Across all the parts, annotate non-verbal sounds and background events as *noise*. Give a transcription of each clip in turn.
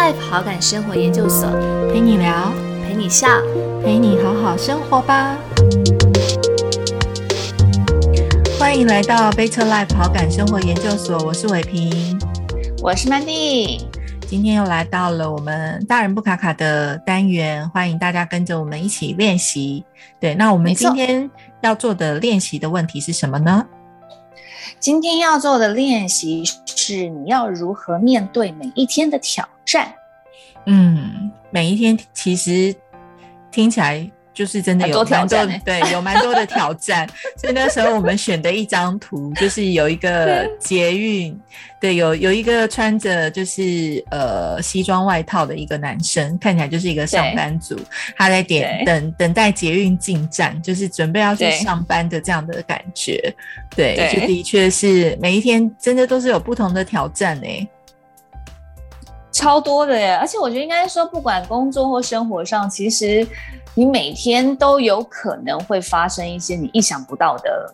Life 好感生活研究所，陪你聊，陪你笑，陪你好好生活吧。欢迎来到 Better Life 好感生活研究所，我是伟平，我是曼蒂。今天又来到了我们大人不卡卡的单元，欢迎大家跟着我们一起练习。对，那我们今天要做的练习的问题是什么呢？今天要做的练习是你要如何面对每一天的挑战。嗯，每一天其实听起来。就是真的有蛮多对，有蛮多的挑战。所以那时候我们选的一张图，就是有一个 *laughs* 捷运，对，有有一个穿着就是呃西装外套的一个男生，看起来就是一个上班族，他在点等等待捷运进站，就是准备要去上班的这样的感觉。对，就的确是每一天真的都是有不同的挑战哎，超多的耶！而且我觉得应该说，不管工作或生活上，其实。你每天都有可能会发生一些你意想不到的、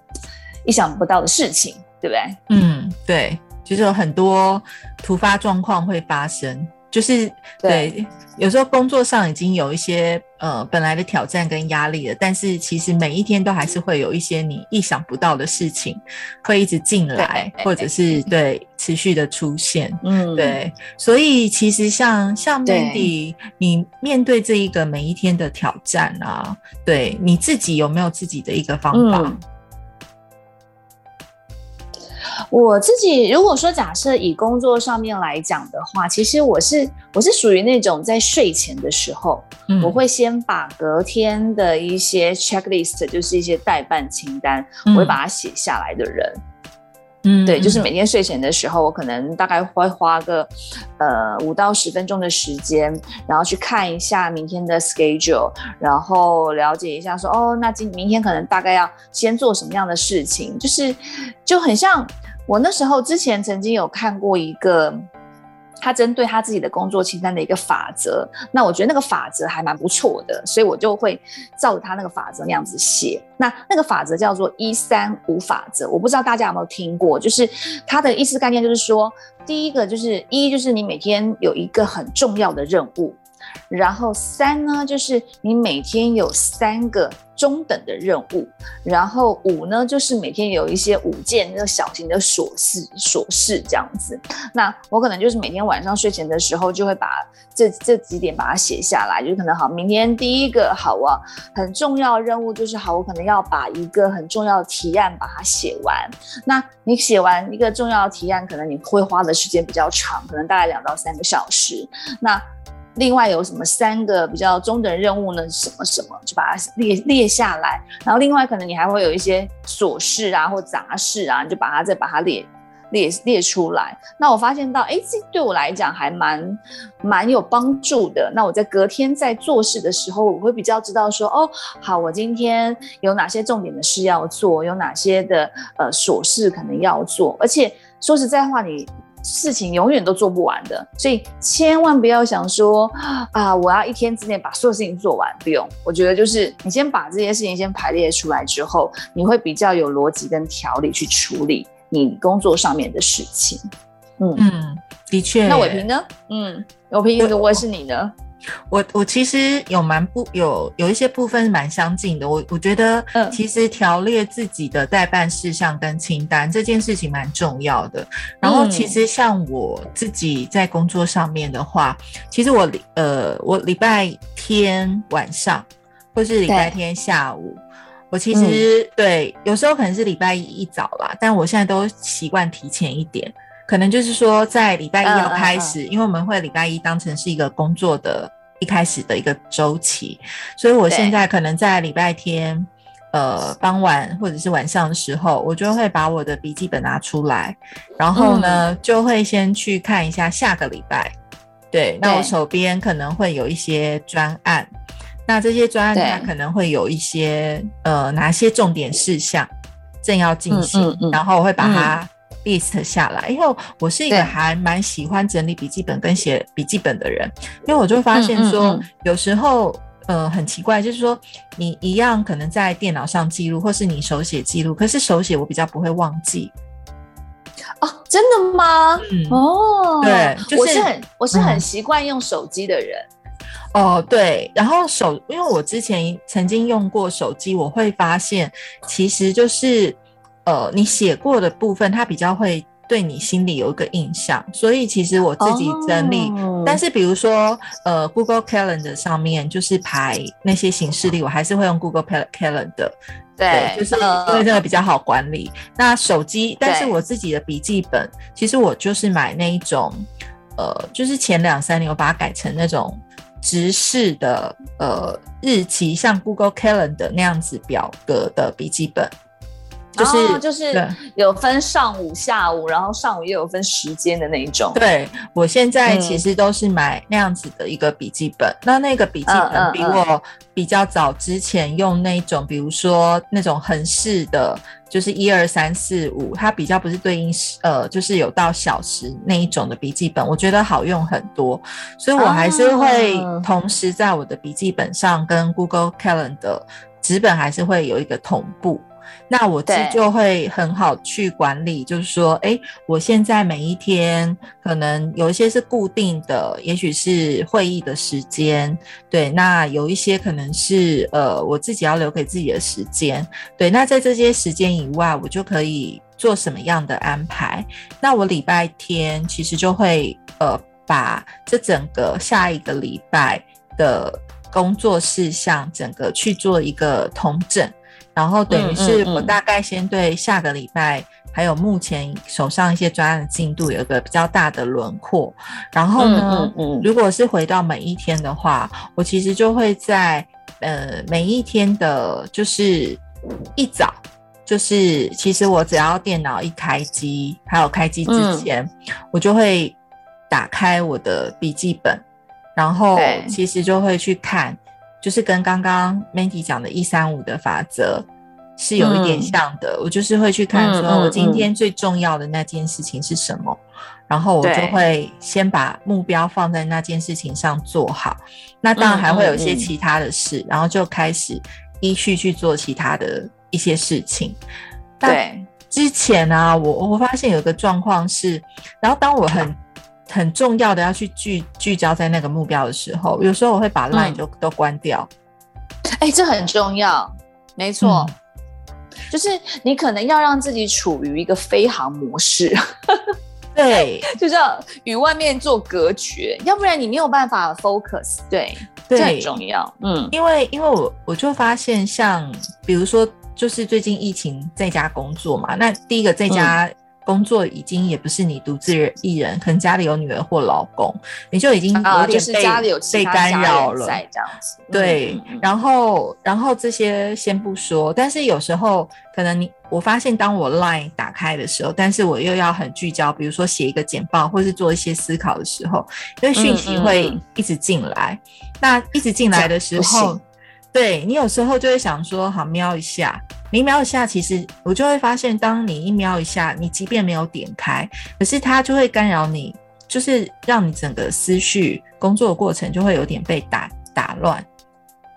意想不到的事情，对不对？嗯，对，就是有很多突发状况会发生。就是对，有时候工作上已经有一些呃本来的挑战跟压力了，但是其实每一天都还是会有一些你意想不到的事情会一直进来，或者是对持续的出现。嗯，对，所以其实像像 Mandy，你面对这一个每一天的挑战啊，对你自己有没有自己的一个方法？我自己如果说假设以工作上面来讲的话，其实我是我是属于那种在睡前的时候，我会先把隔天的一些 checklist，就是一些代办清单，我会把它写下来的人。嗯，对，就是每天睡前的时候，我可能大概会花个呃五到十分钟的时间，然后去看一下明天的 schedule，然后了解一下说哦，那今明天可能大概要先做什么样的事情，就是就很像。我那时候之前曾经有看过一个，他针对他自己的工作清单的一个法则，那我觉得那个法则还蛮不错的，所以我就会照着他那个法则那样子写。那那个法则叫做一三五法则，我不知道大家有没有听过，就是它的意思概念就是说，第一个就是一就是你每天有一个很重要的任务。然后三呢，就是你每天有三个中等的任务。然后五呢，就是每天有一些五件那个小型的琐事琐事这样子。那我可能就是每天晚上睡前的时候，就会把这这几点把它写下来。就可能好，明天第一个好啊，很重要任务就是好，我可能要把一个很重要的提案把它写完。那你写完一个重要的提案，可能你会花的时间比较长，可能大概两到三个小时。那另外有什么三个比较中等任务呢？什么什么就把它列列下来。然后另外可能你还会有一些琐事啊或杂事啊，你就把它再把它列列列出来。那我发现到，哎，这对我来讲还蛮蛮有帮助的。那我在隔天在做事的时候，我会比较知道说，哦，好，我今天有哪些重点的事要做，有哪些的呃琐事可能要做。而且说实在话，你。事情永远都做不完的，所以千万不要想说啊，我要一天之内把所有事情做完。不用，我觉得就是你先把这些事情先排列出来之后，你会比较有逻辑跟条理去处理你工作上面的事情。嗯嗯，的确。那伟平呢？嗯，伟平如果是你呢？我我其实有蛮不有有一些部分蛮相近的。我我觉得，其实条列自己的代办事项跟清单这件事情蛮重要的。然后，其实像我自己在工作上面的话，其实我呃，我礼拜天晚上或是礼拜天下午，我其实对有时候可能是礼拜一一早啦，但我现在都习惯提前一点。可能就是说，在礼拜一要开始，因为我们会礼拜一当成是一个工作的一开始的一个周期，所以我现在可能在礼拜天，呃，傍晚或者是晚上的时候，我就会把我的笔记本拿出来，然后呢，就会先去看一下下个礼拜，对，那我手边可能会有一些专案，那这些专案它可能会有一些呃哪些重点事项正要进行，然后我会把它。List 下来，因为我是一个还蛮喜欢整理笔记本跟写笔记本的人，因为我就发现说，有时候呃很奇怪，就是说你一样可能在电脑上记录，或是你手写记录，可是手写我比较不会忘记。哦，真的吗？嗯，哦，对，我是很我是很习惯用手机的人。哦，对，然后手，因为我之前曾经用过手机，我会发现，其实就是，呃，你写过的部分，它比较会对你心里有一个印象，所以其实我自己整理，但是比如说，呃，Google Calendar 上面就是排那些形式例，我还是会用 Google Calendar，对，就是因为这个比较好管理。那手机，但是我自己的笔记本，其实我就是买那一种，呃，就是前两三年我把它改成那种。直式的呃日期，像 Google Calendar 那样子表格的笔记本，就是就是有分上午、下午，然后上午又有分时间的那一种。对我现在其实都是买那样子的一个笔记本，那那个笔记本比我比较早之前用那种，比如说那种横式的。就是一二三四五，它比较不是对应呃，就是有到小时那一种的笔记本，我觉得好用很多，所以我还是会同时在我的笔记本上跟 Google Calendar 纸本还是会有一个同步。那我这就会很好去管理，就是说，哎，我现在每一天可能有一些是固定的，也许是会议的时间，对，那有一些可能是呃我自己要留给自己的时间，对，那在这些时间以外，我就可以做什么样的安排？那我礼拜天其实就会呃把这整个下一个礼拜的工作事项整个去做一个统整。然后等于是我大概先对下个礼拜还有目前手上一些专案的进度有一个比较大的轮廓。然后呢，如果是回到每一天的话，我其实就会在呃每一天的，就是一早，就是其实我只要电脑一开机，还有开机之前，我就会打开我的笔记本，然后其实就会去看。就是跟刚刚 Mandy 讲的“一三五”的法则是有一点像的。我就是会去看，说我今天最重要的那件事情是什么，然后我就会先把目标放在那件事情上做好。那当然还会有一些其他的事，然后就开始依序去做其他的一些事情。对，之前呢，我我发现有个状况是，然后当我很。很重要的要去聚聚焦在那个目标的时候，有时候我会把 line 都都关掉。哎，这很重要，没错，就是你可能要让自己处于一个飞行模式，对，*laughs* 就是要与外面做隔绝，要不然你没有办法 focus。对，这很重要。嗯，因为因为我我就发现，像比如说，就是最近疫情在家工作嘛，那第一个在家。工作已经也不是你独自一人，可能家里有女儿或老公，你就已经有点被被干扰了。这样子，对。然后，然后这些先不说，但是有时候可能你我发现，当我 Line 打开的时候，但是我又要很聚焦，比如说写一个简报，或是做一些思考的时候，因为讯息会一直进来。那一直进来的时候。对你有时候就会想说，好瞄一下，你瞄一下，其实我就会发现，当你一瞄一下，你即便没有点开，可是它就会干扰你，就是让你整个思绪工作的过程就会有点被打打乱。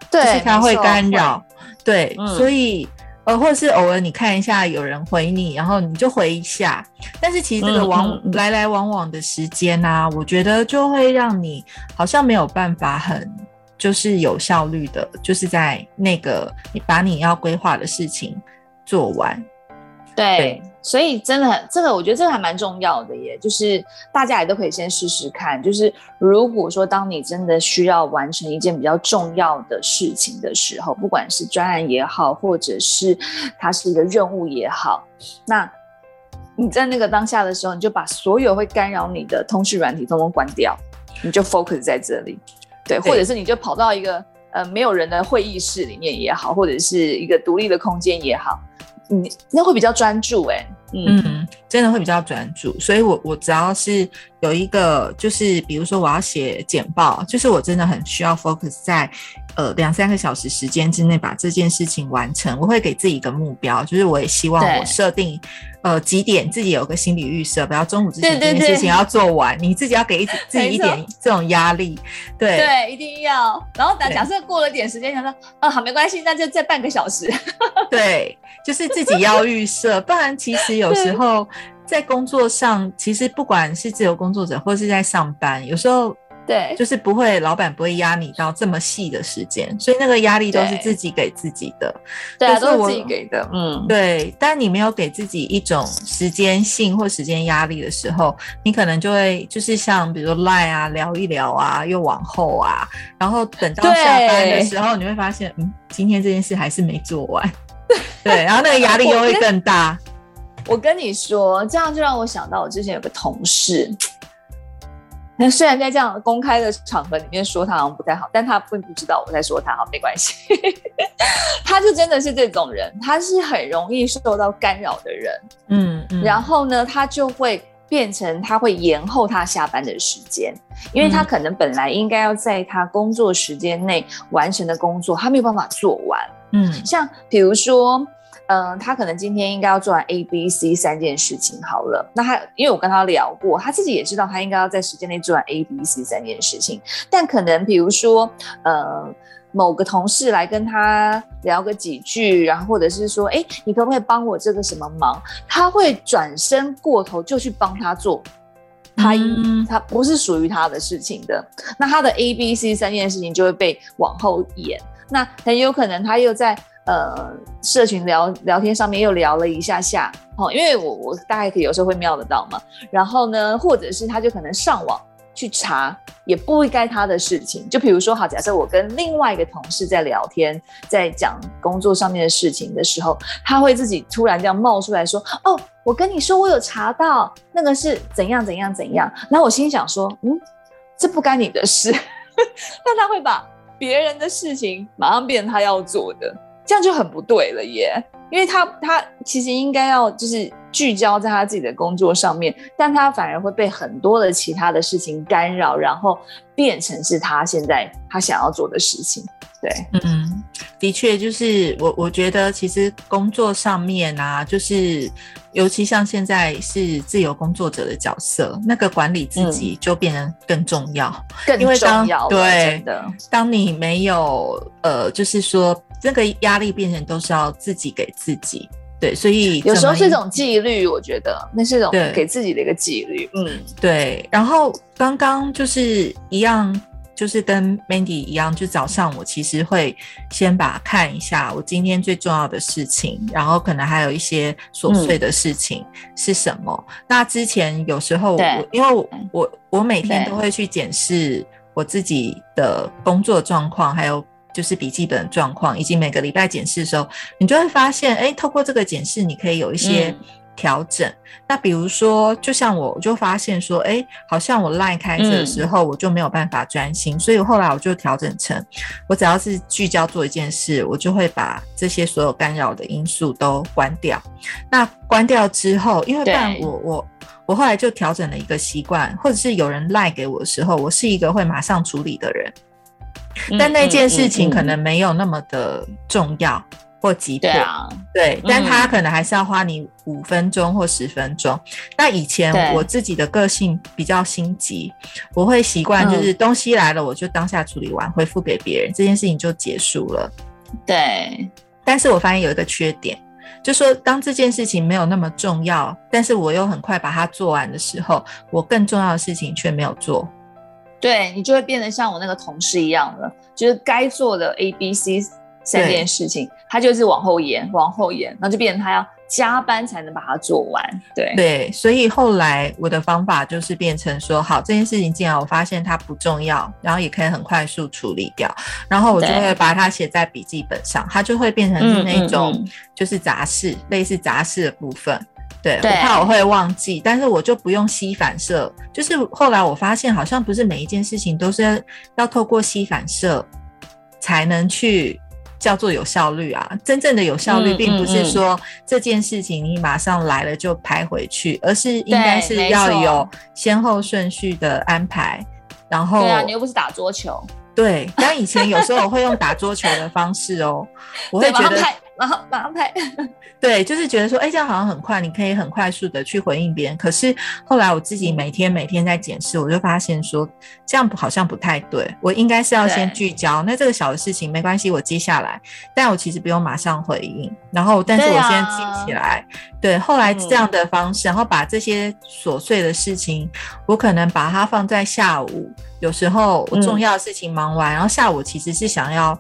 对，就是它会干扰。对，所以呃，或者是偶尔你看一下有人回你，然后你就回一下，但是其实这个往来来往往的时间啊，我觉得就会让你好像没有办法很。就是有效率的，就是在那个你把你要规划的事情做完。对，所以真的这个我觉得这个还蛮重要的耶，就是大家也都可以先试试看。就是如果说当你真的需要完成一件比较重要的事情的时候，不管是专案也好，或者是它是一个任务也好，那你在那个当下的时候，你就把所有会干扰你的通讯软体通通关掉，你就 focus 在这里。对，或者是你就跑到一个呃没有人的会议室里面也好，或者是一个独立的空间也好，你那会比较专注哎，嗯，真的会比较专注。所以我我只要是有一个，就是比如说我要写简报，就是我真的很需要 focus 在呃两三个小时时间之内把这件事情完成。我会给自己一个目标，就是我也希望我设定。呃，几点自己有个心理预设，不要中午之前这件事情要做完，你自己要给自己一点这种压力，对对，一定要。然后假假设过了点时间，想说，啊，好，没关系，那就再半个小时。对，就是自己要预设，不然其实有时候在工作上，其实不管是自由工作者或是在上班，有时候。对，就是不会，老板不会压你到这么细的时间，所以那个压力都是自己给自己的。对啊，都是自己给的。嗯，对。但你没有给自己一种时间性或时间压力的时候，你可能就会就是像比如说赖啊，聊一聊啊，又往后啊，然后等到下班的时候，你会发现，嗯，今天这件事还是没做完。*laughs* 对，然后那个压力又会更大。我跟你说，这样就让我想到我之前有个同事。那虽然在这样公开的场合里面说他好像不太好，但他并不知道我在说他，好没关系。*laughs* 他就真的是这种人，他是很容易受到干扰的人。嗯，然后呢，他就会变成他会延后他下班的时间，因为他可能本来应该要在他工作时间内完成的工作，他没有办法做完。嗯，像比如说。嗯，他可能今天应该要做完 A、B、C 三件事情好了。那他因为我跟他聊过，他自己也知道他应该要在时间内做完 A、B、C 三件事情。但可能比如说，呃，某个同事来跟他聊个几句，然后或者是说，哎，你可不可以帮我这个什么忙？他会转身过头就去帮他做，他他不是属于他的事情的。那他的 A、B、C 三件事情就会被往后延。那很有可能他又在。呃，社群聊聊天上面又聊了一下下，哦，因为我我大概可以有时候会瞄得到嘛。然后呢，或者是他就可能上网去查，也不该他的事情。就比如说，好，假设我跟另外一个同事在聊天，在讲工作上面的事情的时候，他会自己突然这样冒出来说：“哦，我跟你说，我有查到那个是怎样怎样怎样。”然后我心想说：“嗯，这不干你的事。”但他会把别人的事情马上变成他要做的。这样就很不对了耶，因为他他其实应该要就是聚焦在他自己的工作上面，但他反而会被很多的其他的事情干扰，然后变成是他现在他想要做的事情。对，嗯，的确就是我我觉得其实工作上面啊，就是尤其像现在是自由工作者的角色，那个管理自己就变得更重要，更重要。对的，当你没有呃，就是说。那个压力变成都是要自己给自己，对，所以有时候是一种纪律，我觉得那是一种给自己的一个纪律，嗯，对。然后刚刚就是一样，就是跟 Mandy 一样，就早上我其实会先把看一下我今天最重要的事情，然后可能还有一些琐碎的事情是什么。那之前有时候我因为我我我每天都会去检视我自己的工作状况，还有。就是笔记本状况，以及每个礼拜检视的时候，你就会发现，哎，透过这个检视，你可以有一些调整。那比如说，就像我，我就发现说，哎，好像我赖开着的时候，我就没有办法专心，所以后来我就调整成，我只要是聚焦做一件事，我就会把这些所有干扰的因素都关掉。那关掉之后，因为不然我我我后来就调整了一个习惯，或者是有人赖给我的时候，我是一个会马上处理的人。但那件事情可能没有那么的重要或急迫，对，但他可能还是要花你五分钟或十分钟。那以前我自己的个性比较心急，我会习惯就是东西来了我就当下处理完，回复给别人，这件事情就结束了。对，但是我发现有一个缺点，就说当这件事情没有那么重要，但是我又很快把它做完的时候，我更重要的事情却没有做。对你就会变得像我那个同事一样了，就是该做的 A、B、C 三件事情，他就是往后延，往后延，然后就变成他要加班才能把它做完。对对，所以后来我的方法就是变成说，好，这件事情既然我发现它不重要，然后也可以很快速处理掉，然后我就会把它写在笔记本上，它就会变成是那种就是杂事，类似杂事的部分。对，我怕我会忘记，但是我就不用吸反射。就是后来我发现，好像不是每一件事情都是要透过吸反射才能去叫做有效率啊。真正的有效率，并不是说这件事情你马上来了就排回去，而是应该是要有先后顺序的安排。然后，对啊，你又不是打桌球。对，但以前有时候我会用打桌球的方式哦，我会觉得。马上马上拍。*laughs* *laughs* 对，就是觉得说，哎，这样好像很快，你可以很快速的去回应别人。可是后来我自己每天每天在检视，我就发现说，这样好像不太对。我应该是要先聚焦，那这个小的事情没关系，我接下来，但我其实不用马上回应。然后，但是我先记起来。对，后来这样的方式，然后把这些琐碎的事情，我可能把它放在下午。有时候我重要的事情忙完，然后下午其实是想要。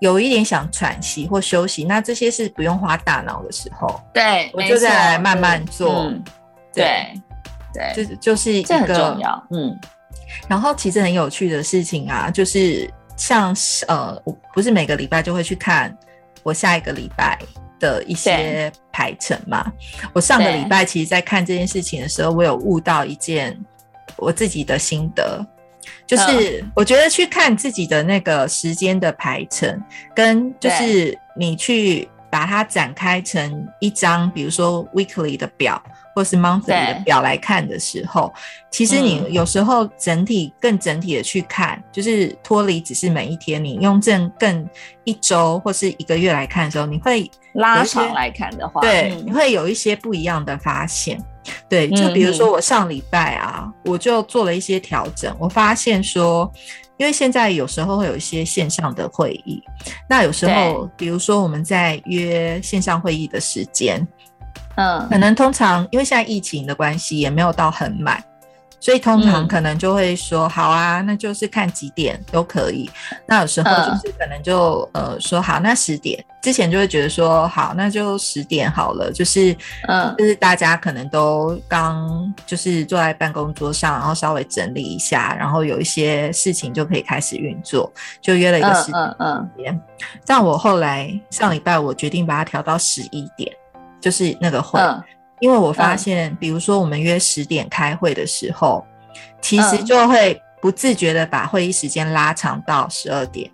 有一点想喘息或休息，那这些是不用花大脑的时候，对，我就再来慢慢做，对，对，就是就是一个重要，嗯。然后其实很有趣的事情啊，就是像呃，我不是每个礼拜就会去看我下一个礼拜的一些排程嘛。我上个礼拜其实，在看这件事情的时候，我有悟到一件我自己的心得。就是我觉得去看自己的那个时间的排程，跟就是你去把它展开成一张，比如说 weekly 的表，或是 monthly 的表来看的时候，其实你有时候整体更整体的去看，就是脱离只是每一天，你用正更一周或是一个月来看的时候，你会拉长来看的话，对，你会有一些不一样的发现。对，就比如说我上礼拜啊，我就做了一些调整。我发现说，因为现在有时候会有一些线上的会议，那有时候，比如说我们在约线上会议的时间，嗯，可能通常因为现在疫情的关系，也没有到很满。所以通常可能就会说好啊，那就是看几点都可以。那有时候就是可能就呃说好，那十点之前就会觉得说好，那就十点好了。就是嗯，就是大家可能都刚就是坐在办公桌上，然后稍微整理一下，然后有一些事情就可以开始运作，就约了一个时间。但我后来上礼拜我决定把它调到十一点，就是那个会。因为我发现，比如说我们约十点开会的时候，其实就会不自觉的把会议时间拉长到十二点。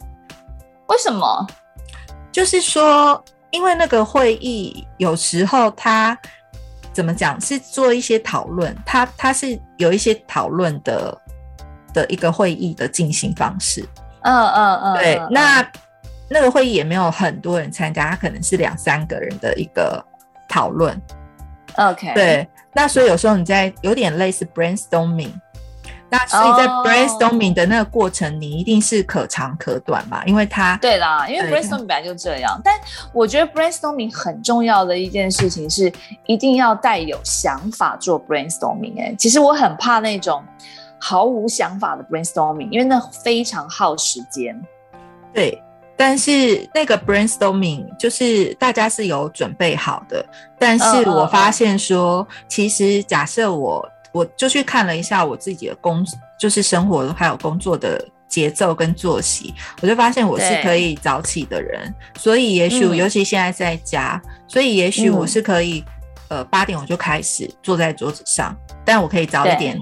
为什么？就是说，因为那个会议有时候它怎么讲是做一些讨论，它它是有一些讨论的的一个会议的进行方式。嗯嗯嗯，对。那那个会议也没有很多人参加，它可能是两三个人的一个讨论。OK，对，那所以有时候你在有点类似 brainstorming，那所以在 brainstorming 的那个过程，你一定是可长可短嘛，因为它对啦，因为 brainstorming 本来就这样。但我觉得 brainstorming 很重要的一件事情是，一定要带有想法做 brainstorming。哎，其实我很怕那种毫无想法的 brainstorming，因为那非常耗时间。对。但是那个 brainstorming 就是大家是有准备好的，但是我发现说，其实假设我我就去看了一下我自己的工，就是生活还有工作的节奏跟作息，我就发现我是可以早起的人，所以也许尤其现在在家，所以也许我是可以呃八点我就开始坐在桌子上，但我可以早一点。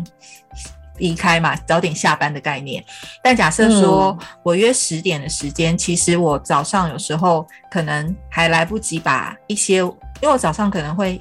离开嘛，早点下班的概念。但假设说我约十点的时间，其实我早上有时候可能还来不及把一些，因为我早上可能会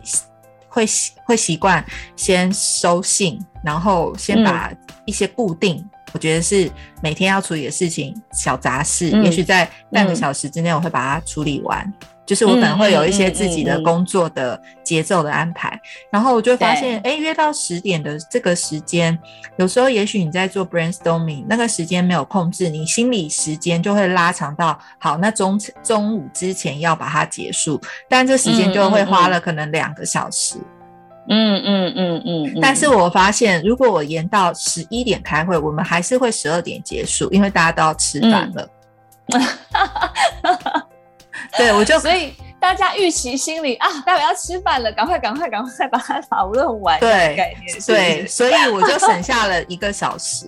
会会习惯先收信，然后先把一些固定，我觉得是每天要处理的事情小杂事，也许在半个小时之内我会把它处理完。就是我可能会有一些自己的工作的节奏的安排，然后我就发现，哎，约到十点的这个时间，有时候也许你在做 brainstorming，那个时间没有控制，你心理时间就会拉长到好，那中中午之前要把它结束，但这时间就会花了可能两个小时。嗯嗯嗯嗯。但是我发现，如果我延到十一点开会，我们还是会十二点结束，因为大家都要吃饭了。*laughs* 对，我就所以大家预期心里啊，待会要吃饭了，赶快赶快赶快把它讨论完。对，概念对，所以我就省下了一个小时。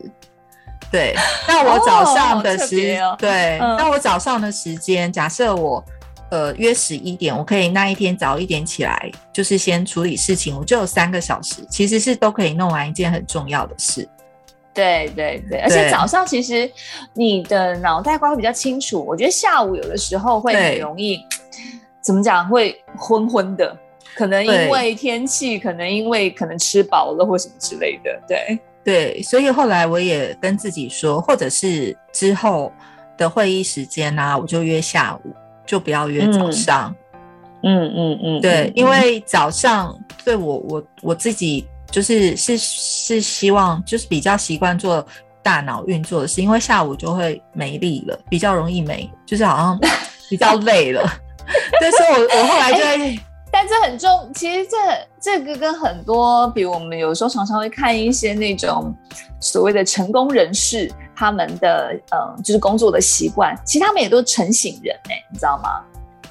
对，*laughs* 那我早上的时，对，那我早上的时间，假设我呃约十一点，我可以那一天早一点起来，就是先处理事情，我就有三个小时，其实是都可以弄完一件很重要的事。对对对，而且早上其实你的脑袋瓜会比较清楚。我觉得下午有的时候会很容易，怎么讲会昏昏的，可能因为天气，可能因为可能吃饱了或什么之类的。对对，所以后来我也跟自己说，或者是之后的会议时间呢，我就约下午，就不要约早上。嗯嗯嗯，对，因为早上对我我我自己就是是是希望就是比较习惯做大脑运作的事，因为下午就会没力了，比较容易没，就是好像 *laughs* 比较累了。*laughs* 但是我我后来就会。但这很重，其实这这个跟很多，比如我们有时候常常会看一些那种所谓的成功人士，他们的嗯，就是工作的习惯，其实他们也都是晨醒人哎，你知道吗？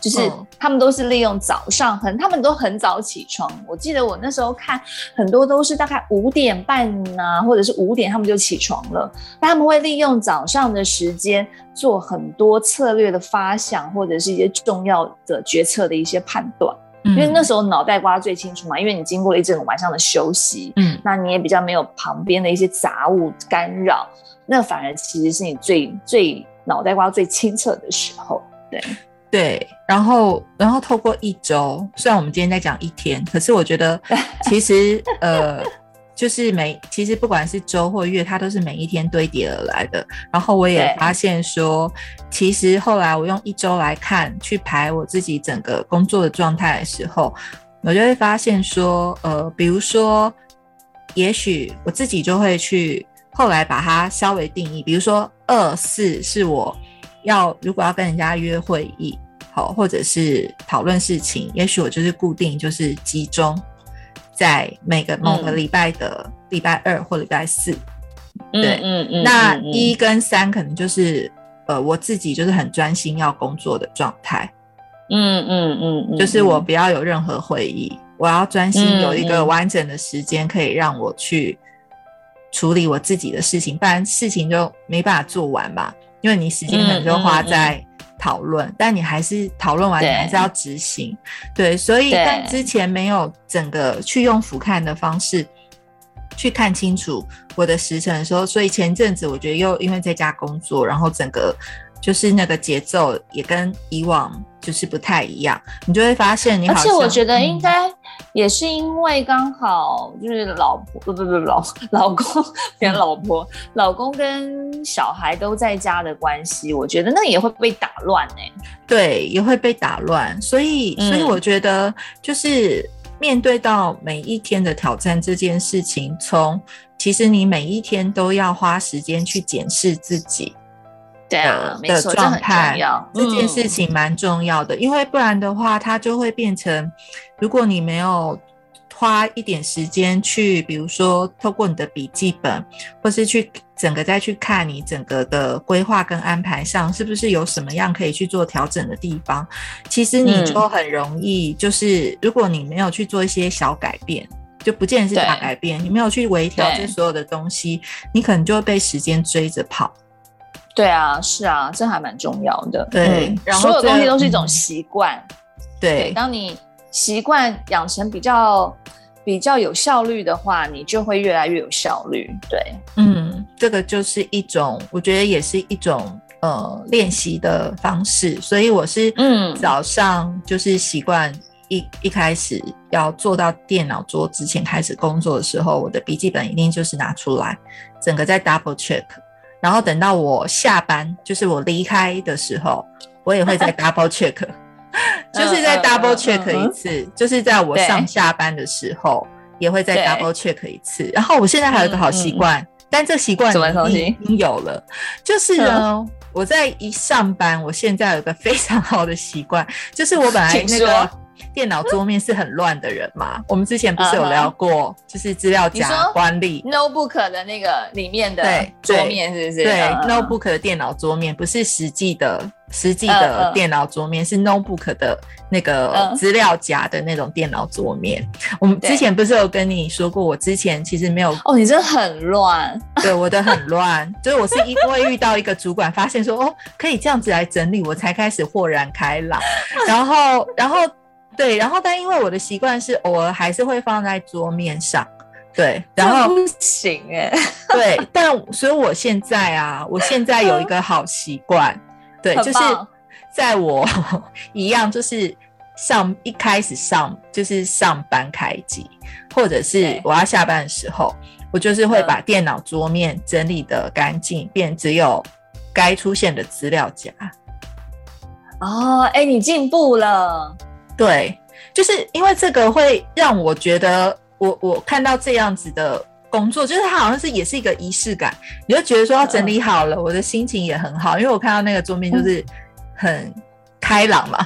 就是他们都是利用早上很，他们都很早起床。我记得我那时候看很多都是大概五点半啊，或者是五点他们就起床了。那他们会利用早上的时间做很多策略的发想，或者是一些重要的决策的一些判断。因为那时候脑袋瓜最清楚嘛，因为你经过了一整个晚上的休息，嗯，那你也比较没有旁边的一些杂物干扰，那反而其实是你最最脑袋瓜最清澈的时候，对对。然后然后透过一周，虽然我们今天在讲一天，可是我觉得 *laughs* 其实呃。就是每其实不管是周或月，它都是每一天堆叠而来的。然后我也发现说，其实后来我用一周来看，去排我自己整个工作的状态的时候，我就会发现说，呃，比如说，也许我自己就会去后来把它稍微定义，比如说二四是我要如果要跟人家约会议，好，或者是讨论事情，也许我就是固定就是集中。在每个某个礼拜的礼拜二或礼拜四，对，嗯嗯，那一跟三可能就是呃我自己就是很专心要工作的状态，嗯嗯嗯，就是我不要有任何会议，我要专心有一个完整的时间可以让我去处理我自己的事情，不然事情就没办法做完吧，因为你时间可能就花在。讨论，但你还是讨论完，你还是要执行。对，所以但之前没有整个去用俯瞰的方式去看清楚我的时辰的时候，所以前阵子我觉得又因为在家工作，然后整个就是那个节奏也跟以往。就是不太一样，你就会发现你。而且我觉得应该也是因为刚好就是老婆不不不老 *laughs* 老公跟老婆老公跟小孩都在家的关系，我觉得那也会被打乱呢。对，也会被打乱，所以所以我觉得就是面对到每一天的挑战这件事情，从其实你每一天都要花时间去检视自己。的的状态，这件事情蛮重要的，因为不然的话，它就会变成，如果你没有花一点时间去，比如说透过你的笔记本，或是去整个再去看你整个的规划跟安排上，是不是有什么样可以去做调整的地方，其实你就很容易，就是如果你没有去做一些小改变，就不见得是大改变，你没有去微调这所有的东西，你可能就会被时间追着跑。对啊，是啊，这还蛮重要的。对，然后所有东西都是一种习惯。对，当你习惯养成比较比较有效率的话，你就会越来越有效率。对，嗯，这个就是一种，我觉得也是一种呃练习的方式。所以我是嗯早上就是习惯一一开始要坐到电脑桌之前开始工作的时候，我的笔记本一定就是拿出来，整个在 double check。然后等到我下班，就是我离开的时候，我也会再 *laughs* double check，就是在 double check 一次，就是在我上下班的时候也会再 double check 一次。然后我现在还有一个好习惯，但这习惯已经有了，就是呢，我在一上班，我现在有个非常好的习惯，就是我本来那个。电脑桌面是很乱的人嘛？*laughs* 我们之前不是有聊过，就是资料夹管理 notebook 的那个里面的桌面是不是？对，notebook 的电脑桌面不是实际的实际的电脑桌面，是 notebook 的那个资料夹的那种电脑桌面。我们之前不是有跟你说过，我之前其实没有哦，你真的很乱，对，我的很乱，*laughs* 就是我是因为遇到一个主管，发现说哦，可以这样子来整理，我才开始豁然开朗，然后，然后。对，然后但因为我的习惯是偶尔还是会放在桌面上，对，然后不行哎，对，*laughs* 但所以我现在啊，我现在有一个好习惯，对，就是在我 *laughs* 一样就是上一开始上就是上班开机，或者是我要下班的时候，我就是会把电脑桌面整理的干净，变只有该出现的资料夹。哦，哎，你进步了。对，就是因为这个会让我觉得，我我看到这样子的工作，就是它好像是也是一个仪式感，你就觉得说要整理好了，我的心情也很好，因为我看到那个桌面就是很。开朗嘛，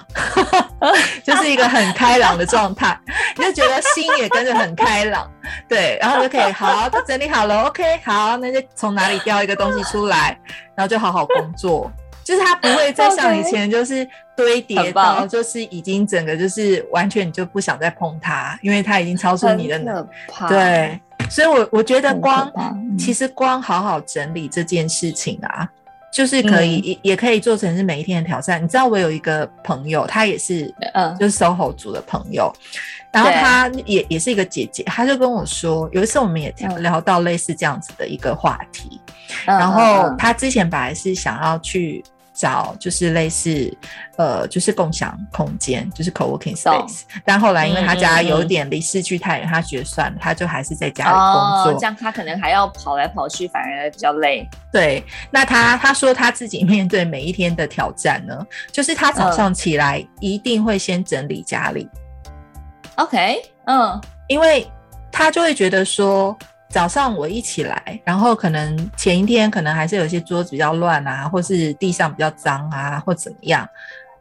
*laughs* 就是一个很开朗的状态，你就觉得心也跟着很开朗，对，然后就可以好，都整理好了，OK，好，那就从哪里调一个东西出来，然后就好好工作，就是它不会再像以 *laughs* 前就是堆叠到，就是已经整个就是完全你就不想再碰它，因为它已经超出你的能，对，所以我我觉得光其实光好好整理这件事情啊。就是可以也也可以做成是每一天的挑战。你知道我有一个朋友，他也是，嗯，就是 SOHO 族的朋友，然后他也也是一个姐姐，她就跟我说，有一次我们也聊到类似这样子的一个话题，然后他之前本来是想要去。找就是类似，呃，就是共享空间，就是 co-working space。但后来因为他家有点离市区太远，他觉得算了，他就还是在家里工作。这样他可能还要跑来跑去，反而比较累。对，那他他说他自己面对每一天的挑战呢，就是他早上起来一定会先整理家里。OK，嗯，因为他就会觉得说。早上我一起来，然后可能前一天可能还是有些桌子比较乱啊，或是地上比较脏啊，或怎么样，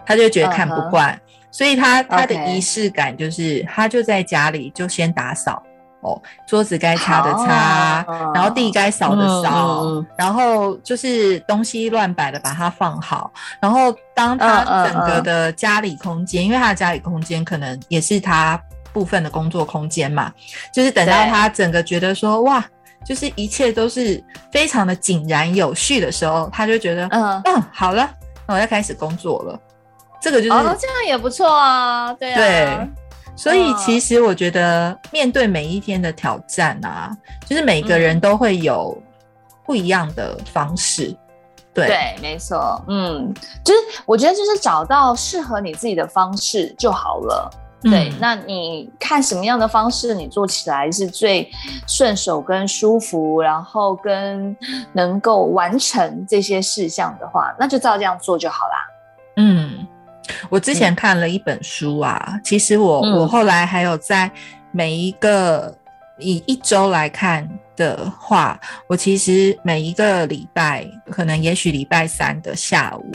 他就觉得看不惯，所以他他的仪式感就是他就在家里就先打扫哦，桌子该擦的擦，然后地该扫的扫，然后就是东西乱摆的把它放好，然后当他整个的家里空间，因为他的家里空间可能也是他。部分的工作空间嘛，就是等到他整个觉得说哇，就是一切都是非常的井然有序的时候，他就觉得嗯嗯好了，那我要开始工作了。这个就是哦，这样也不错啊，对啊。对，所以其实我觉得面对每一天的挑战啊，就是每个人都会有不一样的方式。对对，没错，嗯，就是我觉得就是找到适合你自己的方式就好了。对，那你看什么样的方式你做起来是最顺手跟舒服，然后跟能够完成这些事项的话，那就照这样做就好啦。嗯，我之前看了一本书啊，其实我我后来还有在每一个以一周来看的话，我其实每一个礼拜，可能也许礼拜三的下午，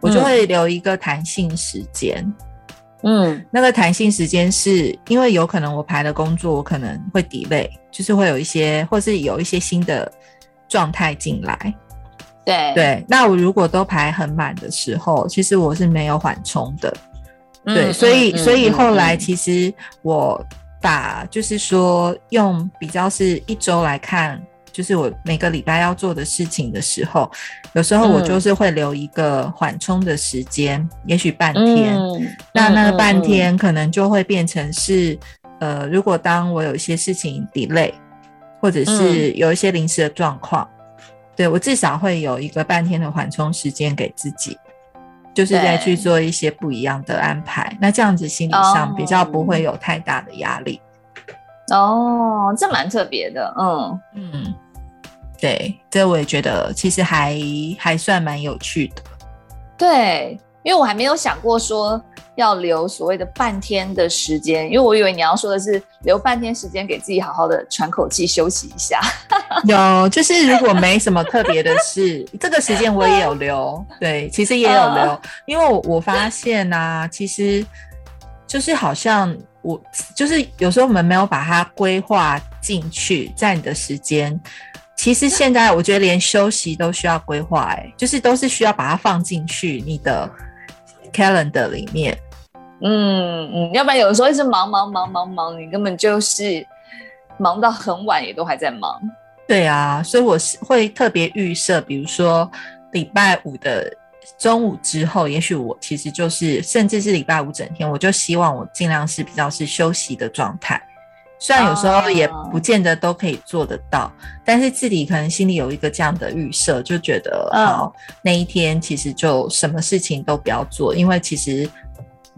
我就会留一个弹性时间。嗯，那个弹性时间是因为有可能我排的工作我可能会 delay，就是会有一些或是有一些新的状态进来。对对，那我如果都排很满的时候，其实我是没有缓冲的。对，所以所以后来其实我把就是说用比较是一周来看。就是我每个礼拜要做的事情的时候，有时候我就是会留一个缓冲的时间，也许半天。那那个半天可能就会变成是，呃，如果当我有一些事情 delay，或者是有一些临时的状况，对我至少会有一个半天的缓冲时间给自己，就是再去做一些不一样的安排。那这样子心理上比较不会有太大的压力。哦，这蛮特别的，嗯嗯。对，这我也觉得其实还还算蛮有趣的。对，因为我还没有想过说要留所谓的半天的时间，因为我以为你要说的是留半天时间给自己好好的喘口气休息一下。有，就是如果没什么特别的事，这个时间我也有留。对，其实也有留，因为我我发现呐，其实就是好像我就是有时候我们没有把它规划进去，在你的时间。其实现在我觉得连休息都需要规划，哎，就是都是需要把它放进去你的 calendar 里面。嗯嗯，要不然有的时候一直忙忙忙忙忙，你根本就是忙到很晚也都还在忙。对啊，所以我是会特别预设，比如说礼拜五的中午之后，也许我其实就是甚至是礼拜五整天，我就希望我尽量是比较是休息的状态。虽然有时候也不见得都可以做得到，但是自己可能心里有一个这样的预设，就觉得好那一天其实就什么事情都不要做，因为其实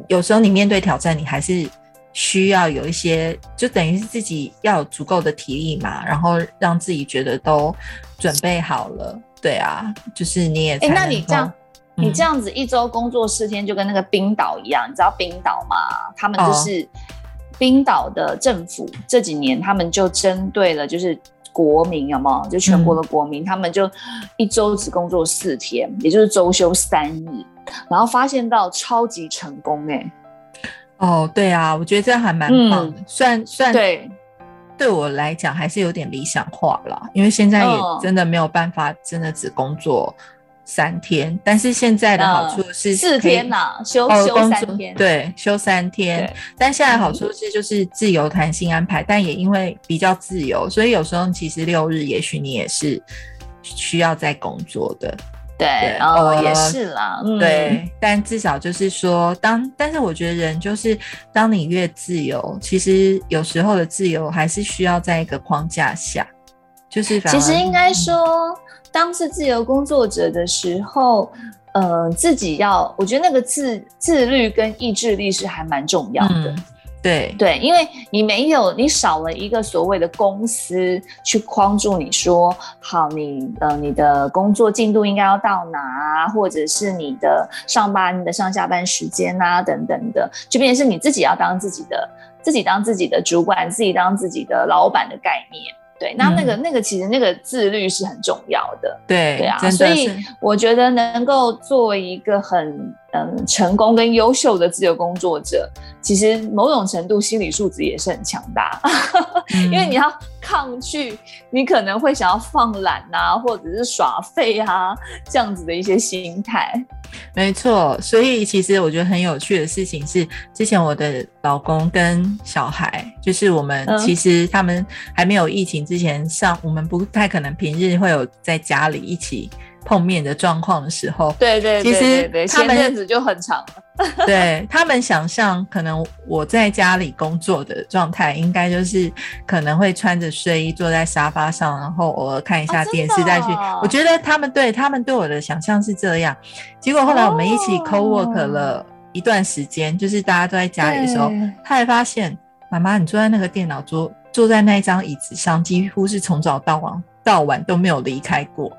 有时候你面对挑战，你还是需要有一些，就等于是自己要有足够的体力嘛，然后让自己觉得都准备好了。对啊，就是你也哎，那你这样你这样子一周工作四天，就跟那个冰岛一样，你知道冰岛吗？他们就是冰岛的政府这几年，他们就针对了就是国民，有没有？就全国的国民，他们就一周只工作四天，也就是周休三日，然后发现到超级成功哎。哦，对啊，我觉得这样还蛮棒的，算算对，对我来讲还是有点理想化了，因为现在也真的没有办法，真的只工作。三天，但是现在的好处是四天呐，休休三天，对，休三天。但现在好处是就是自由弹性安排，但也因为比较自由，所以有时候其实六日也许你也是需要在工作的。对，哦，也是啦，对。但至少就是说，当但是我觉得人就是当你越自由，其实有时候的自由还是需要在一个框架下，就是其实应该说。当是自由工作者的时候，呃，自己要，我觉得那个自自律跟意志力是还蛮重要的。对对，因为你没有，你少了一个所谓的公司去框住你说，好，你呃，你的工作进度应该要到哪，或者是你的上班的上下班时间啊，等等的，就变成是你自己要当自己的，自己当自己的主管，自己当自己的老板的概念。对，那那个那个其实那个自律是很重要的。对对啊，所以我觉得能够做一个很嗯成功跟优秀的自由工作者，其实某种程度心理素质也是很强大，*laughs* 因为你要抗拒你可能会想要放懒啊，或者是耍废啊这样子的一些心态。没错，所以其实我觉得很有趣的事情是，之前我的老公跟小孩，就是我们其实他们还没有疫情之前上，我们不太可能平日会有在家里一起。碰面的状况的时候，对对，其实他们日子就很长了。*laughs* 对他们想象，可能我在家里工作的状态，应该就是可能会穿着睡衣坐在沙发上，然后偶尔看一下电视再去。我觉得他们对他们对我的想象是这样。结果后来我们一起 co work 了一段时间，就是大家都在家里的时候，他还发现妈妈，你坐在那个电脑桌，坐在那一张椅子上，几乎是从早到晚到晚都没有离开过。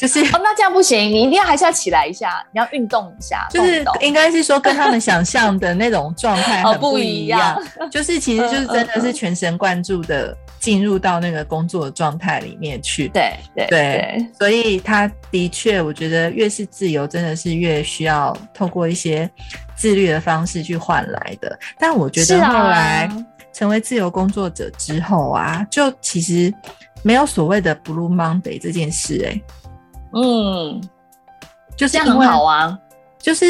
就是哦，那这样不行，你一定要还是要起来一下，你要运动一下。就是应该是说跟他们想象的那种状态很不一样。就是其实就是真的是全神贯注的进入到那个工作的状态里面去。对对对，所以他的确，我觉得越是自由，真的是越需要透过一些自律的方式去换来的。但我觉得后来成为自由工作者之后啊，就其实没有所谓的 Blue Monday 这件事，哎。嗯，就是很好啊，就是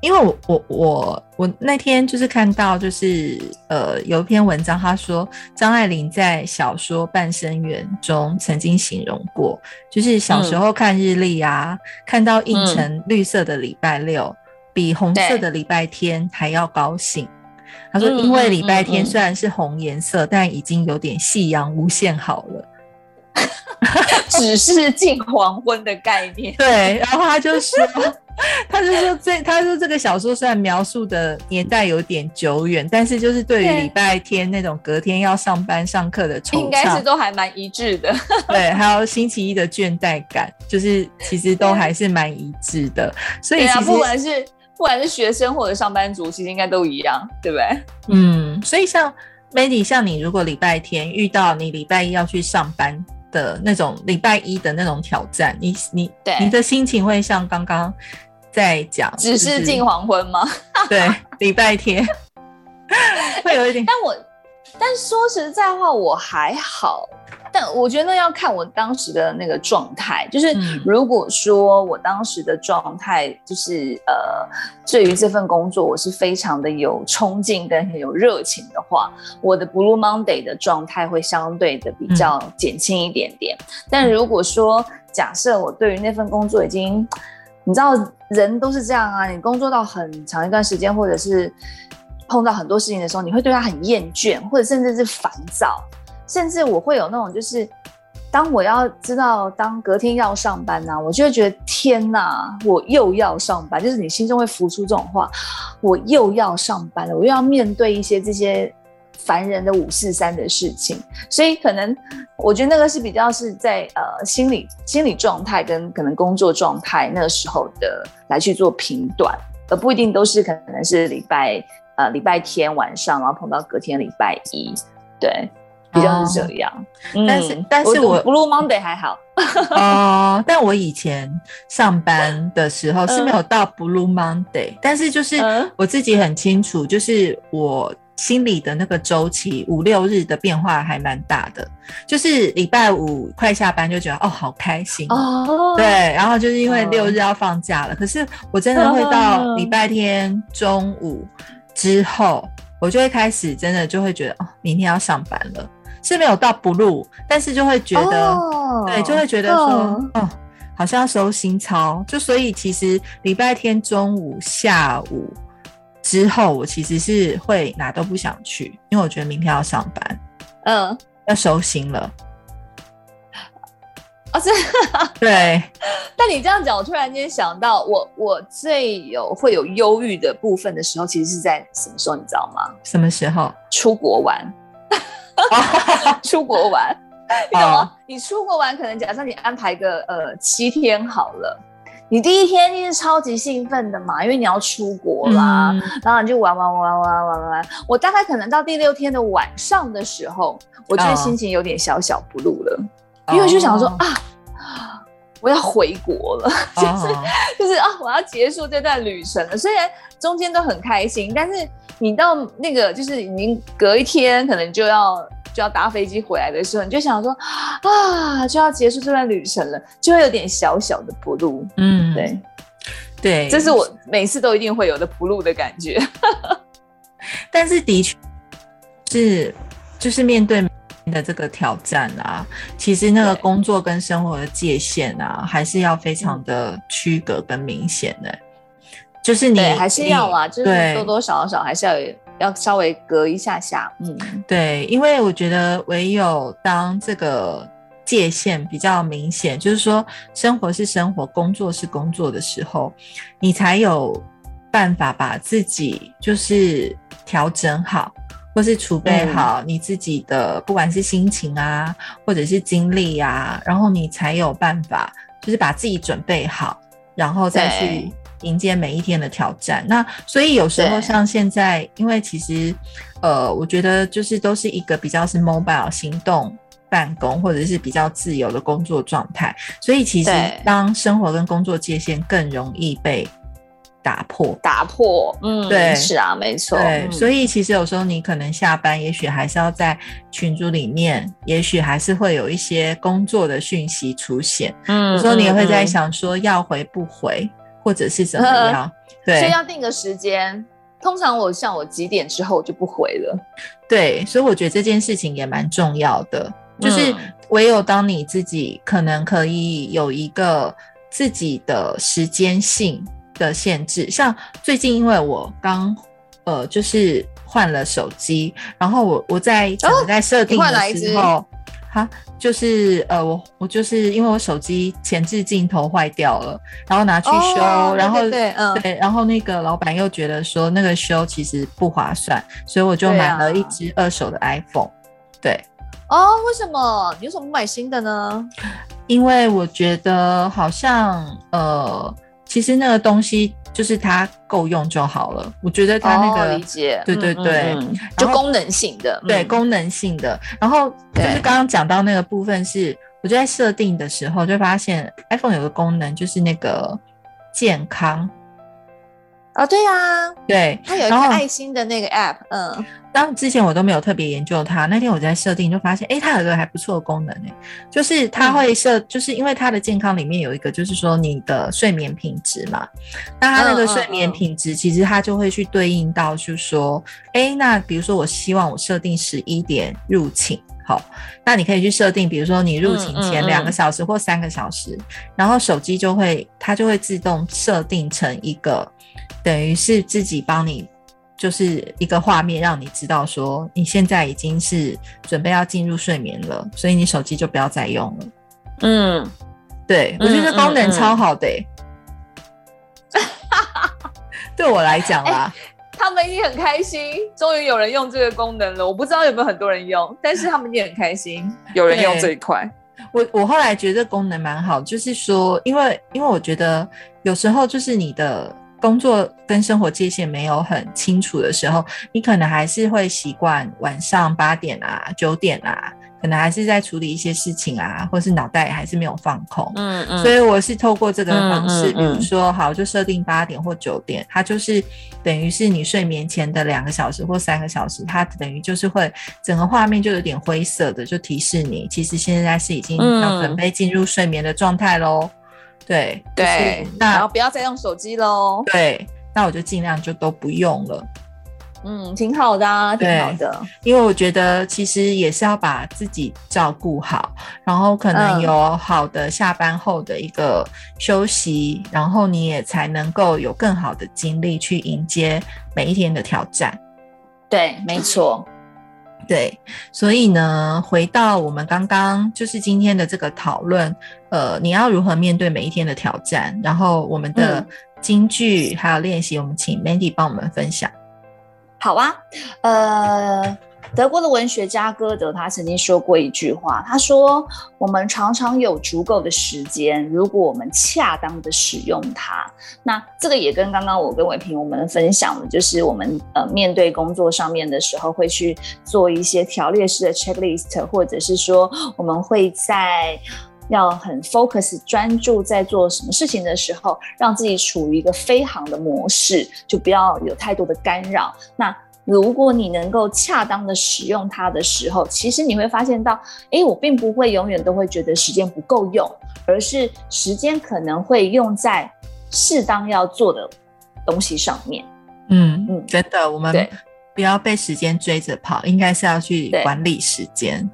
因为我我我我那天就是看到就是呃有一篇文章，他说张爱玲在小说《半生缘》中曾经形容过，就是小时候看日历啊，看到印成绿色的礼拜六比红色的礼拜天还要高兴。他说，因为礼拜天虽然是红颜色，但已经有点夕阳无限好了。*laughs* 只是近黄昏的概念。对，然后他就说，他就说这，他说这个小说虽然描述的年代有点久远，但是就是对于礼拜天那种隔天要上班上课的惆怅，应该是都还蛮一致的。对，还有星期一的倦怠感，就是其实都还是蛮一致的。所以其实不管是不管是学生或者上班族，其实应该都一样，对不对？嗯，所以像 Mandy，像你如果礼拜天遇到你礼拜一要去上班。的那种礼拜一的那种挑战，你你对你的心情会像刚刚在讲，只是近黄昏吗？对，礼拜天 *laughs* 会有一点，但我但说实在话，我还好。但我觉得要看我当时的那个状态，就是如果说我当时的状态就是呃，对于这份工作我是非常的有冲劲跟很有热情的话，我的 Blue Monday 的状态会相对的比较减轻一点点。但如果说假设我对于那份工作已经，你知道人都是这样啊，你工作到很长一段时间，或者是碰到很多事情的时候，你会对他很厌倦，或者甚至是烦躁。甚至我会有那种，就是当我要知道当隔天要上班呢，我就会觉得天哪，我又要上班，就是你心中会浮出这种话，我又要上班了，我又要面对一些这些烦人的五四三的事情，所以可能我觉得那个是比较是在呃心理心理状态跟可能工作状态那个时候的来去做评断，而不一定都是可能是礼拜呃礼拜天晚上，然后碰到隔天礼拜一，对，比较是这样。但是但是我 Blue Monday 还好。哦，*laughs* 但我以前上班的时候是没有到 Blue Monday，但是就是我自己很清楚，就是我。心里的那个周期五六日的变化还蛮大的，就是礼拜五快下班就觉得哦好开心哦，对，然后就是因为六日要放假了，可是我真的会到礼拜天中午之后，我就会开始真的就会觉得哦明天要上班了，是没有到不录，但是就会觉得对，就会觉得说哦好像要收心操，就所以其实礼拜天中午下午。之后我其实是会哪都不想去，因为我觉得明天要上班，嗯，要收心了。啊，是，*laughs* 对。但你这样讲，我突然间想到，我我最有会有忧郁的部分的时候，其实是在什么时候？你知道吗？什么时候？出国玩。*laughs* 出国玩，*laughs* 你懂吗？你出国玩，可能假设你安排个呃七天好了。你第一天一定是超级兴奋的嘛，因为你要出国啦，然后你就玩玩玩玩玩玩。我大概可能到第六天的晚上的时候，我就心情有点小小不露了，因为就想说啊，我要回国了，*laughs* 就是就是啊，我要结束这段旅程了。虽然中间都很开心，但是你到那个就是已经隔一天可能就要。就要搭飞机回来的时候，你就想说啊，就要结束这段旅程了，就会有点小小的不露。嗯，对，对，这是我每次都一定会有的不露的感觉。*laughs* 但是的确是，就是面对的这个挑战啊，其实那个工作跟生活的界限啊，还是要非常的区隔跟明显的。就是你还是要啊，就是多多少少还是要有。要稍微隔一下下，嗯，对，因为我觉得唯有当这个界限比较明显，就是说生活是生活，工作是工作的时候，你才有办法把自己就是调整好，或是储备好你自己的，不管是心情啊，或者是精力啊，然后你才有办法，就是把自己准备好，然后再去。迎接每一天的挑战，那所以有时候像现在，因为其实，呃，我觉得就是都是一个比较是 mobile 行动办公，或者是比较自由的工作状态，所以其实当生活跟工作界限更容易被打破，打破，嗯，对，是啊，没错，对，所以其实有时候你可能下班，也许还是要在群组里面，也许还是会有一些工作的讯息出现，嗯，有时候你也会在想说要回不回。或者是怎么样？对，所以要定个时间。通常我像我几点之后就不回了。对，所以我觉得这件事情也蛮重要的。就是唯有当你自己可能可以有一个自己的时间性的限制，像最近因为我刚呃就是换了手机，然后我我在在设定的时候。哈，就是呃，我我就是因为我手机前置镜头坏掉了，然后拿去修，然后对，嗯，对，然后那个老板又觉得说那个修其实不划算，所以我就买了一只二手的 iPhone。对，哦，为什么？你为什么不买新的呢？因为我觉得好像呃，其实那个东西。就是它够用就好了，我觉得它那个理解，对对对，就功能性的，对功能性的。然后就是刚刚讲到那个部分是，我就在设定的时候就发现 iPhone 有个功能就是那个健康。哦，对啊，对，它有一个爱心的那个 app，嗯，当之前我都没有特别研究它，那天我在设定就发现，哎，它有个还不错的功能，哎，就是它会设，就是因为它的健康里面有一个，就是说你的睡眠品质嘛，那它那个睡眠品质其实它就会去对应到，就是说，哎，那比如说我希望我设定十一点入寝，好，那你可以去设定，比如说你入寝前两个小时或三个小时，然后手机就会它就会自动设定成一个。等于是自己帮你，就是一个画面，让你知道说你现在已经是准备要进入睡眠了，所以你手机就不要再用了。嗯，对我觉得功能超好的，*laughs* 对我来讲啦，它 *laughs* 他们一定很开心，终于有人用这个功能了。我不知道有没有很多人用，但是他们一定很开心，*laughs* 有人用这一块。我我后来觉得功能蛮好，就是说，因为因为我觉得有时候就是你的工作跟生活界限没有很清楚的时候，你可能还是会习惯晚上八点啊、九点啊。可能还是在处理一些事情啊，或是脑袋还是没有放空。嗯嗯，所以我是透过这个方式，比如说，好，就设定八点或九点，它就是等于是你睡眠前的两个小时或三个小时，它等于就是会整个画面就有点灰色的，就提示你，其实现在是已经要准备进入睡眠的状态喽。对对，那然后不要再用手机喽。对，那我就尽量就都不用了。嗯，挺好的啊，挺好的。因为我觉得其实也是要把自己照顾好，然后可能有好的下班后的一个休息，然后你也才能够有更好的精力去迎接每一天的挑战。对，没错。对，所以呢，回到我们刚刚就是今天的这个讨论，呃，你要如何面对每一天的挑战？然后我们的京剧还有练习，我们请 Mandy 帮我们分享。好啊，呃，德国的文学家歌德他曾经说过一句话，他说：“我们常常有足够的时间，如果我们恰当的使用它。”那这个也跟刚刚我跟伟平我们分享的，就是我们呃面对工作上面的时候，会去做一些条列式的 checklist，或者是说我们会在。要很 focus 专注在做什么事情的时候，让自己处于一个飞航的模式，就不要有太多的干扰。那如果你能够恰当的使用它的时候，其实你会发现到，哎，我并不会永远都会觉得时间不够用，而是时间可能会用在适当要做的东西上面。嗯嗯，真的，我们不要被时间追着跑，应该是要去管理时间。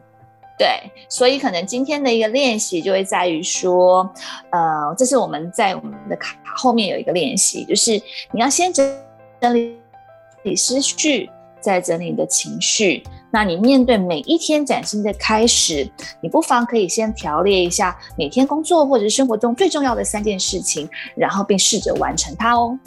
对，所以可能今天的一个练习就会在于说，呃，这是我们在我们的卡后面有一个练习，就是你要先整理理思绪，再整理你的情绪。那你面对每一天崭新的开始，你不妨可以先调列一下每天工作或者是生活中最重要的三件事情，然后并试着完成它哦。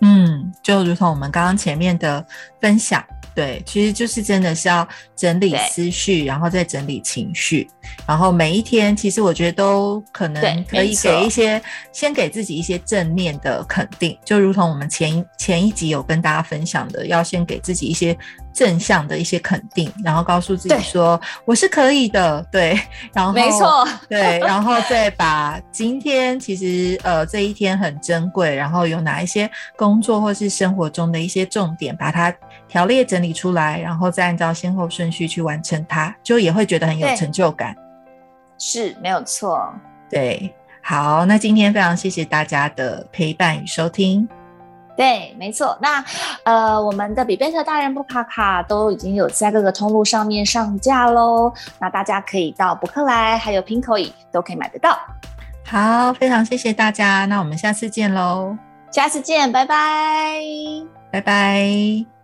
嗯，就如同我们刚刚前面的分享。对，其实就是真的是要整理思绪，然后再整理情绪，然后每一天，其实我觉得都可能可以给一些，先给自己一些正面的肯定，就如同我们前前一集有跟大家分享的，要先给自己一些。正向的一些肯定，然后告诉自己说我是可以的，对，然后没错，对，然后再把今天其实呃这一天很珍贵，然后有哪一些工作或是生活中的一些重点，把它条列整理出来，然后再按照先后顺序去完成它，就也会觉得很有成就感。是没有错，对，好，那今天非常谢谢大家的陪伴与收听。对，没错。那呃，我们的比贝特大人布卡卡都已经有在各个通路上面上架喽。那大家可以到博客来，还有 Pinkoi 都可以买得到。好，非常谢谢大家。那我们下次见喽！下次见，拜拜，拜拜。